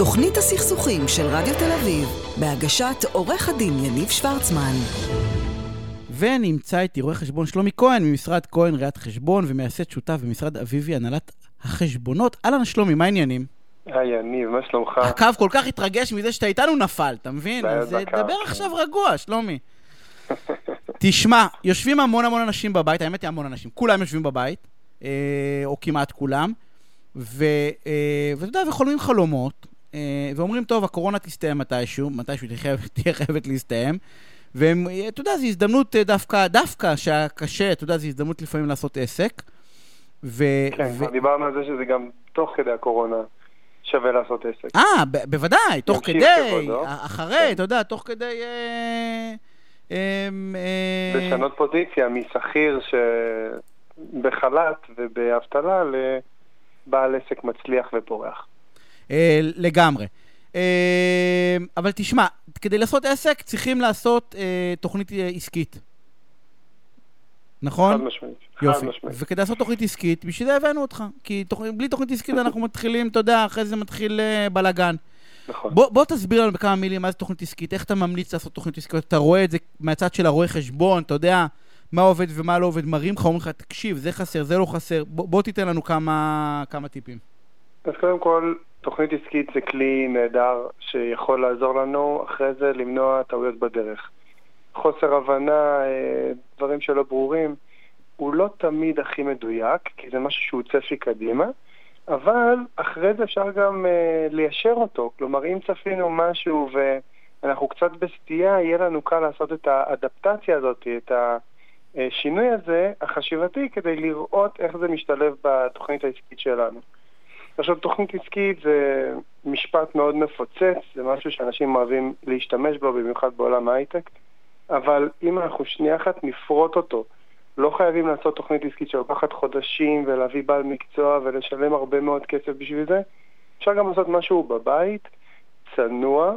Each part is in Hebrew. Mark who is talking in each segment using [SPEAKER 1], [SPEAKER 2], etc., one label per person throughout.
[SPEAKER 1] תוכנית הסכסוכים של רדיו תל אביב, בהגשת עורך הדין יניב שוורצמן.
[SPEAKER 2] ונמצא איתי רואה חשבון שלומי כהן ממשרד כהן ראיית חשבון ומייסד שותף במשרד אביבי הנהלת החשבונות. אהלן שלומי, מה העניינים?
[SPEAKER 3] היי יניב, מה שלומך?
[SPEAKER 2] הקו כל כך התרגש מזה שאתה איתנו נפל, אתה מבין? אז אה, דבר. עכשיו רגוע, שלומי. תשמע, יושבים המון המון אנשים בבית, האמת היא המון אנשים, כולם יושבים בבית, אה, או כמעט כולם, אה, ואתה יודע, וחולמים חלומות, ואומרים, טוב, הקורונה תסתיים מתישהו, מתישהו תהיה חייבת- להסתיים, ואתה יודע, זו הזדמנות אה, דווקא, דווקא שהיה קשה, אתה יודע, זו הזדמנות לפעמים לעשות עסק. ו-
[SPEAKER 3] כן,
[SPEAKER 2] ו-
[SPEAKER 3] דיברנו על זה שזה גם תוך כדי הקורונה שווה לעשות עסק.
[SPEAKER 2] אה, ב- בוודאי, תוך כדי,
[SPEAKER 3] כבודו.
[SPEAKER 2] א- אחרי,
[SPEAKER 3] כן.
[SPEAKER 2] אתה יודע, תוך כדי... אה, אה, אה,
[SPEAKER 3] לשנות פוזיציה משכיר שבחל"ת ובאבטלה לבעל עסק מצליח ופורח.
[SPEAKER 2] אה, לגמרי. אה, אבל תשמע, כדי לעשות עסק צריכים לעשות אה, תוכנית אה, עסקית.
[SPEAKER 3] חד
[SPEAKER 2] נכון?
[SPEAKER 3] משמעית. חד
[SPEAKER 2] יופי.
[SPEAKER 3] משמעית.
[SPEAKER 2] וכדי לעשות תוכנית עסקית, בשביל זה הבאנו אותך. כי תוכ... בלי תוכנית עסקית אנחנו מתחילים, אתה יודע, אחרי זה מתחיל אה, בלאגן.
[SPEAKER 3] נכון.
[SPEAKER 2] בוא, בוא תסביר לנו בכמה מילים מה זה תוכנית עסקית, איך אתה ממליץ לעשות תוכנית עסקית, אתה רואה את זה מהצד של הרואה חשבון, אתה יודע מה עובד ומה לא עובד, מראים לך, אומרים לך, תקשיב, זה חסר, זה לא חסר, בוא, בוא תיתן לנו כמה, כמה טיפים.
[SPEAKER 3] אז קודם כל, תוכנית עסקית זה כלי נהדר שיכול לעזור לנו אחרי זה למנוע טעויות בדרך. חוסר הבנה, אה, דברים שלא ברורים, הוא לא תמיד הכי מדויק, כי זה משהו שהוא צפי קדימה, אבל אחרי זה אפשר גם אה, ליישר אותו. כלומר, אם צפינו משהו ואנחנו קצת בסטייה, יהיה לנו קל לעשות את האדפטציה הזאת, את השינוי הזה, החשיבתי, כדי לראות איך זה משתלב בתוכנית העסקית שלנו. עכשיו, תוכנית עסקית זה משפט מאוד מפוצץ, זה משהו שאנשים אוהבים להשתמש בו, במיוחד בעולם ההייטק, אבל אם אנחנו שנייה אחת נפרוט אותו, לא חייבים לעשות תוכנית עסקית שלוקחת חודשים ולהביא בעל מקצוע ולשלם הרבה מאוד כסף בשביל זה, אפשר גם לעשות משהו בבית, צנוע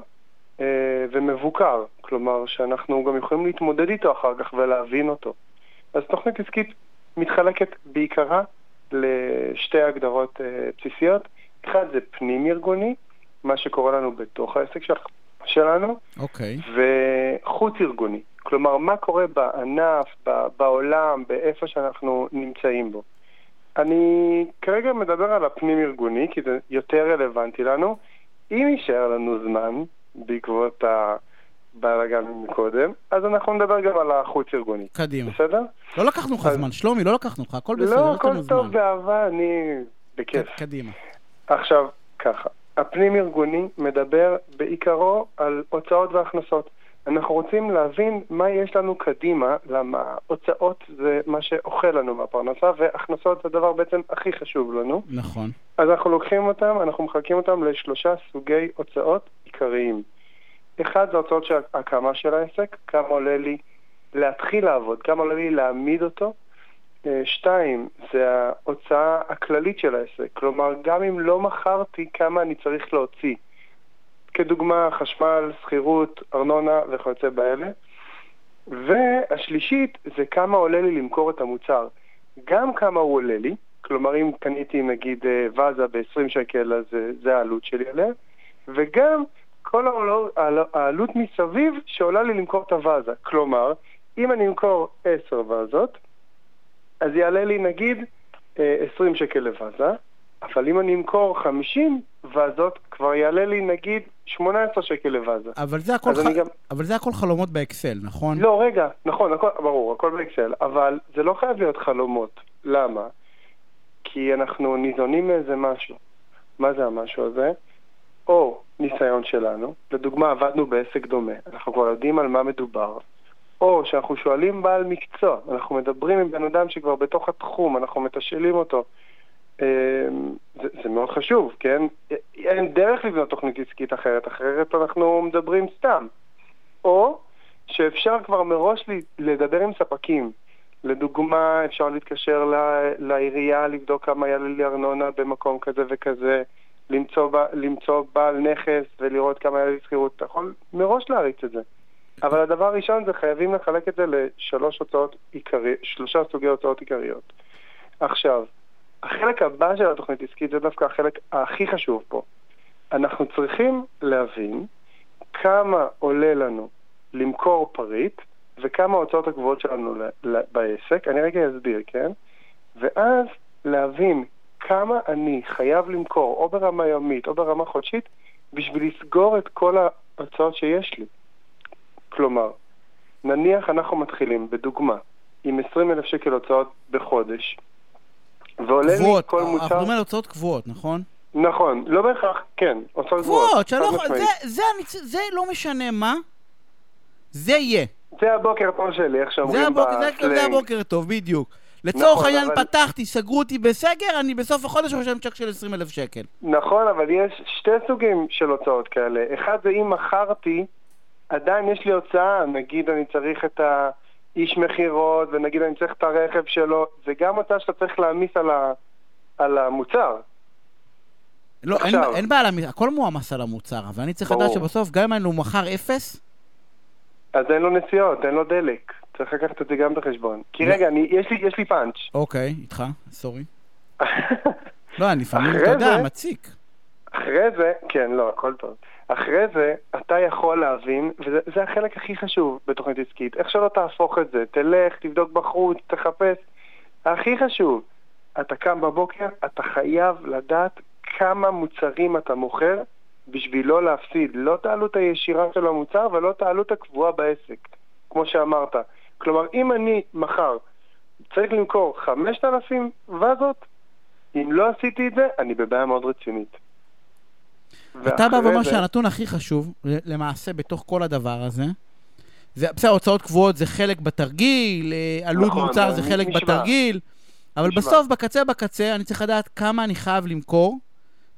[SPEAKER 3] אה, ומבוקר, כלומר שאנחנו גם יכולים להתמודד איתו אחר כך ולהבין אותו. אז תוכנית עסקית מתחלקת בעיקרה לשתי הגדרות אה, בסיסיות. אחד זה פנים ארגוני, מה שקורה לנו בתוך העסק של, שלנו,
[SPEAKER 2] אוקיי.
[SPEAKER 3] וחוץ ארגוני. כלומר, מה קורה בענף, בעולם, באיפה שאנחנו נמצאים בו. אני כרגע מדבר על הפנים ארגוני, כי זה יותר רלוונטי לנו. אם יישאר לנו זמן, בעקבות הבלאגן מקודם, אז אנחנו נדבר גם על החוץ ארגוני.
[SPEAKER 2] קדימה.
[SPEAKER 3] בסדר?
[SPEAKER 2] לא לקחנו לך
[SPEAKER 3] אז-
[SPEAKER 2] זמן, שלומי, לא לקחנו לך, הכל בסדר,
[SPEAKER 3] לא,
[SPEAKER 2] יש לנו
[SPEAKER 3] הכל. טוב באהבה, אני בכיף.
[SPEAKER 2] קדימה.
[SPEAKER 3] עכשיו, ככה, הפנים ארגוני מדבר בעיקרו על הוצאות והכנסות. אנחנו רוצים להבין מה יש לנו קדימה, למה הוצאות זה מה שאוכל לנו מהפרנסה, והכנסות זה הדבר בעצם הכי חשוב לנו.
[SPEAKER 2] נכון.
[SPEAKER 3] אז אנחנו לוקחים אותם, אנחנו מחלקים אותם לשלושה סוגי הוצאות עיקריים. אחד זה הוצאות של הקמה של העסק, כמה עולה לי להתחיל לעבוד, כמה עולה לי להעמיד אותו. אה, שתיים, זה ההוצאה הכללית של העסק, כלומר גם אם לא מכרתי, כמה אני צריך להוציא. כדוגמה, חשמל, שכירות, ארנונה וכיוצא באלה. והשלישית זה כמה עולה לי למכור את המוצר. גם כמה הוא עולה לי, כלומר אם קניתי נגיד אה, ואזה ב-20 שקל אז אה, זה העלות שלי עליה, וגם כל העול- העלות מסביב שעולה לי למכור את הוואזה. כלומר, אם אני אמכור 10 ואזות, אז יעלה לי נגיד אה, 20 שקל לוואזה, אבל אם אני אמכור 50 ואזות, כבר יעלה לי נגיד 18 שקל לוואזה.
[SPEAKER 2] אבל זה הכל
[SPEAKER 3] אז
[SPEAKER 2] ח-
[SPEAKER 3] גם...
[SPEAKER 2] אבל זה הכל חלומות באקסל, נכון?
[SPEAKER 3] לא, רגע, נכון, הכל, ברור, הכל באקסל, אבל זה לא חייב להיות חלומות. למה? כי אנחנו ניזונים מאיזה משהו. מה זה המשהו הזה? או ניסיון שלנו, לדוגמה עבדנו בעסק דומה, אנחנו כבר יודעים על מה מדובר, או שאנחנו שואלים בעל מקצוע, אנחנו מדברים עם בן אדם שכבר בתוך התחום, אנחנו מתשאלים אותו. אמ, זה, זה מאוד חשוב, כן? אין דרך לבנות תוכנית עסקית אחרת, אחרת אנחנו מדברים סתם. או שאפשר כבר מראש לדבר עם ספקים. לדוגמה, אפשר להתקשר לעירייה, לבדוק כמה יעלה לי ארנונה במקום כזה וכזה, למצוא, למצוא בעל נכס ולראות כמה יעלה לי שכירות. אתה יכול מראש להריץ את זה. אבל הדבר הראשון זה חייבים לחלק את זה לשלוש הוצאות עיקריות, שלושה סוגי הוצאות עיקריות. עכשיו, החלק הבא של התוכנית עסקית זה דווקא החלק הכי חשוב פה. אנחנו צריכים להבין כמה עולה לנו למכור פריט וכמה ההוצאות הקבועות שלנו בעסק. אני רגע אסביר, כן? ואז להבין כמה אני חייב למכור, או ברמה יומית או ברמה חודשית, בשביל לסגור את כל ההוצאות שיש לי. כלומר, נניח אנחנו מתחילים, בדוגמה, עם 20 אלף שקל הוצאות בחודש, ועולה לי כל מוצר...
[SPEAKER 2] אנחנו מדברים על הוצאות קבועות, נכון?
[SPEAKER 3] נכון, לא בהכרח, כן, הוצאות קבועות.
[SPEAKER 2] קבועות, שלא, זה, זה, זה, זה לא משנה מה, זה יהיה.
[SPEAKER 3] זה הבוקר טוב שלי, איך שאומרים בסלנג.
[SPEAKER 2] זה הבוקר טוב, בדיוק. לצורך נכון, העניין אבל... פתחתי, סגרו אותי בסגר, אני בסוף החודש חושב צ'ק של 20 אלף שקל.
[SPEAKER 3] נכון, אבל יש שתי סוגים של הוצאות כאלה. אחד זה אם מכרתי, עדיין יש לי הוצאה, נגיד אני צריך את האיש מכירות, ונגיד אני צריך את הרכב שלו, זה גם הוצאה שאתה צריך להעמיס על, ה... על המוצר.
[SPEAKER 2] לא, עכשיו, אין, אין בעיה, הכל מועמס על המוצר, אבל אני צריך לדעת שבסוף, גם אם הוא מכר אפס...
[SPEAKER 3] אז אין לו נסיעות, אין לו דלק. צריך לקחת את זה גם בחשבון. כי רגע, אני, יש, לי, יש לי פאנץ'.
[SPEAKER 2] אוקיי, איתך, סורי. לא, אני לפעמים, אתה יודע, מציק.
[SPEAKER 3] אחרי זה, כן, לא, הכל טוב. אחרי זה, אתה יכול להבין, וזה החלק הכי חשוב בתוכנית עסקית, איך שלא תהפוך את זה, תלך, תבדוק בחוץ, תחפש. הכי חשוב, אתה קם בבוקר, אתה חייב לדעת כמה מוצרים אתה מוכר בשביל לא להפסיד, לא את העלות הישירה של המוצר ולא את העלות הקבועה בעסק, כמו שאמרת. כלומר, אם אני מחר צריך למכור 5,000 וזות, אם לא עשיתי את זה, אני בבעיה מאוד רצינית.
[SPEAKER 2] אתה בא ואומר זה... שהנתון הכי חשוב, למעשה, בתוך כל הדבר הזה, זה, בסדר, הוצאות קבועות זה חלק בתרגיל, אה, עלות נכון, מוצר זה חלק נשמע. בתרגיל, אבל נשמע. בסוף, בקצה בקצה, אני צריך לדעת כמה אני חייב למכור,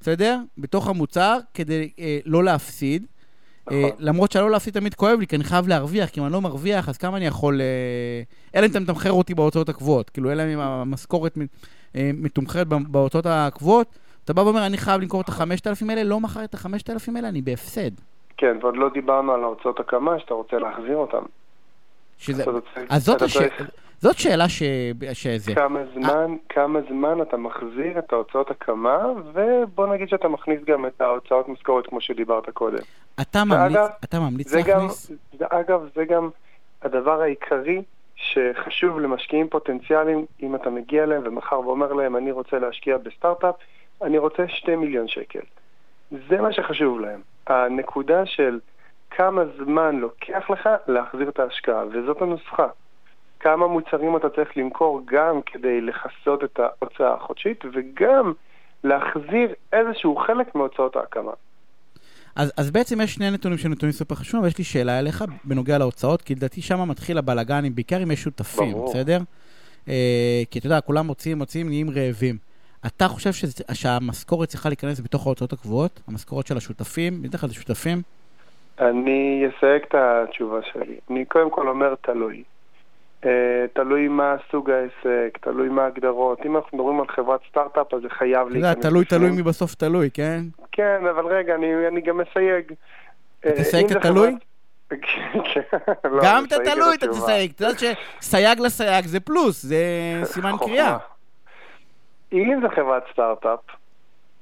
[SPEAKER 2] בסדר? בתוך המוצר, כדי אה, לא להפסיד. אה, נכון. למרות שלא להפסיד תמיד כואב לי, כי אני חייב להרוויח, כי אם אני לא מרוויח, אז כמה אני יכול... אה, אלא אם אתה מתמחר אותי בהוצאות הקבועות, כאילו, אלא אם המשכורת אה, מתומחרת בהוצאות הקבועות, אתה בא ואומר, אני חייב למכור את החמשת אלפים האלה, לא מכר את החמשת אלפים האלה, אני בהפסד.
[SPEAKER 3] כן, ועוד לא דיברנו על ההוצאות הקמה, שאתה רוצה להחזיר אותן.
[SPEAKER 2] שזה... אז זאת השאלה... זאת שאלה ש... שזה...
[SPEAKER 3] כמה זמן, כמה זמן אתה מחזיר את ההוצאות הקמה, ובוא נגיד שאתה מכניס גם את ההוצאות משכורת כמו שדיברת קודם.
[SPEAKER 2] אתה ממליץ, ואגב, אתה ממליץ להכניס?
[SPEAKER 3] גם, אגב, זה גם הדבר העיקרי שחשוב למשקיעים פוטנציאליים, אם אתה מגיע אליהם ומחר ואומר להם, אני רוצה להשקיע בסטארט-אפ, אני רוצה שתי מיליון שקל. זה מה שחשוב להם. הנקודה של כמה זמן לוקח לך להחזיר את ההשקעה, וזאת הנוסחה. כמה מוצרים אתה צריך למכור גם כדי לכסות את ההוצאה החודשית וגם להחזיר איזשהו חלק מהוצאות ההקמה.
[SPEAKER 2] אז, אז בעצם יש שני נתונים שהם נתונים סופר חשובים, אבל יש לי שאלה אליך בנוגע להוצאות, כי לדעתי שם מתחיל הבלאגנים, בעיקר אם יש שותפים, ברור. בסדר? אה, כי אתה יודע, כולם מוציאים, מוציאים, נהיים רעבים. אתה חושב שזה, שהמשכורת צריכה להיכנס בתוך ההוצאות הקבועות? המשכורת של השותפים? בדרך כלל זה שותפים?
[SPEAKER 3] אני אסייג את התשובה שלי. אני קודם כל אומר תלוי. אה, תלוי מה סוג העסק, תלוי מה ההגדרות. אם אנחנו מדברים על חברת סטארט-אפ, אז זה חייב להיכנס.
[SPEAKER 2] אתה יודע, תלוי, תלוי מי בסוף תלוי, כן?
[SPEAKER 3] כן, אבל רגע, אני, אני גם מסייג.
[SPEAKER 2] אתה אה, תסייג את התלוי? לא, גם אתה תלוי, אתה תסייג. אתה יודע שסייג לסייג זה פלוס, זה סימן קריאה.
[SPEAKER 3] אם זה חברת סטארט-אפ,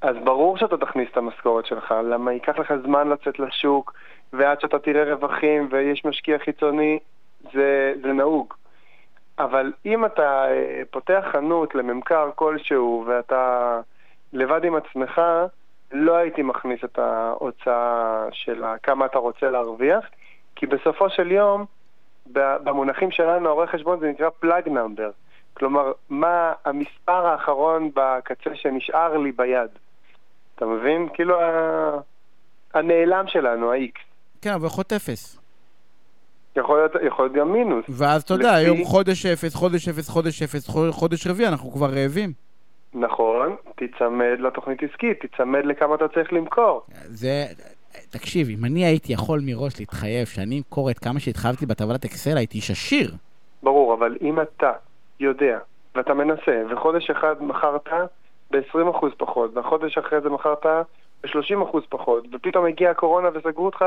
[SPEAKER 3] אז ברור שאתה תכניס את המשכורת שלך, למה ייקח לך זמן לצאת לשוק, ועד שאתה תראה רווחים ויש משקיע חיצוני, זה, זה נהוג. אבל אם אתה אה, פותח חנות לממכר כלשהו ואתה לבד עם עצמך, לא הייתי מכניס את ההוצאה של כמה אתה רוצה להרוויח, כי בסופו של יום, במונחים שלנו, העורך חשבון זה נקרא פלאג נאמבר. כלומר, מה המספר האחרון בקצה שנשאר לי ביד. אתה מבין? כאילו הנעלם שלנו, ה-X.
[SPEAKER 2] כן, אבל יכול להיות אפס.
[SPEAKER 3] יכול להיות, יכול להיות גם מינוס.
[SPEAKER 2] ואז אתה יודע, לפי... היום חודש אפס, חודש אפס, חודש אפס, חודש רביעי, אנחנו כבר רעבים.
[SPEAKER 3] נכון, תיצמד לתוכנית עסקית, תיצמד לכמה אתה צריך למכור.
[SPEAKER 2] זה, תקשיב, אם אני הייתי יכול מראש להתחייב שאני אמכור את כמה שהתחייבתי בטבלת אקסל, הייתי איש עשיר.
[SPEAKER 3] ברור, אבל אם אתה יודע, ואתה מנסה, וחודש אחד מכרת ב-20% פחות, והחודש אחרי זה מכרת ב-30% פחות, ופתאום הגיעה הקורונה וסגרו אותך,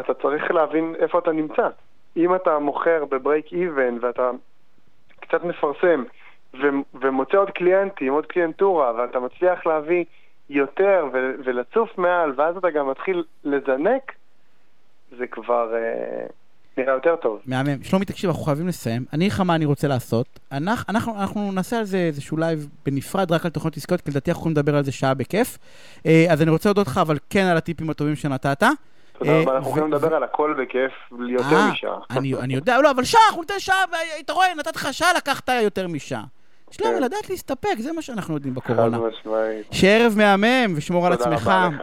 [SPEAKER 3] אתה צריך להבין איפה אתה נמצא. אם אתה מוכר בברייק איבן ואתה קצת מפרסם ו- ומוצא עוד קליינטים, עוד קליינטורה, ואתה מצליח להביא יותר ו- ולצוף מעל, ואז אתה גם מתחיל לזנק, זה כבר אה, נראה יותר טוב.
[SPEAKER 2] מהמם. שלומי, תקשיב, אנחנו חייבים לסיים. אני לך מה אני רוצה לעשות. אנחנו, אנחנו, אנחנו נעשה על זה איזשהו לייב בנפרד, רק על תוכניות עסקיות, כי לדעתי אנחנו יכולים לדבר על זה שעה בכיף. אה, אז אני רוצה להודות לך, אבל כן על הטיפים הטובים שנתת.
[SPEAKER 3] תודה
[SPEAKER 2] אה,
[SPEAKER 3] רבה, אנחנו
[SPEAKER 2] ו-
[SPEAKER 3] יכולים לדבר על הכל בכיף, יותר
[SPEAKER 2] אה,
[SPEAKER 3] משעה.
[SPEAKER 2] אני, יודע, לא, אבל שעה, אנחנו ניתן שעה, אתה רואה, נתתי לך שעה, לקחת יותר משעה. שלומי,
[SPEAKER 3] כן.
[SPEAKER 2] לדעת להסתפק, זה מה שאנחנו יודעים
[SPEAKER 3] חד
[SPEAKER 2] בקורונה.
[SPEAKER 3] משמעית.
[SPEAKER 2] שערב מהמם, ושמור על
[SPEAKER 3] תודה
[SPEAKER 2] עצמך.
[SPEAKER 3] רבה לך.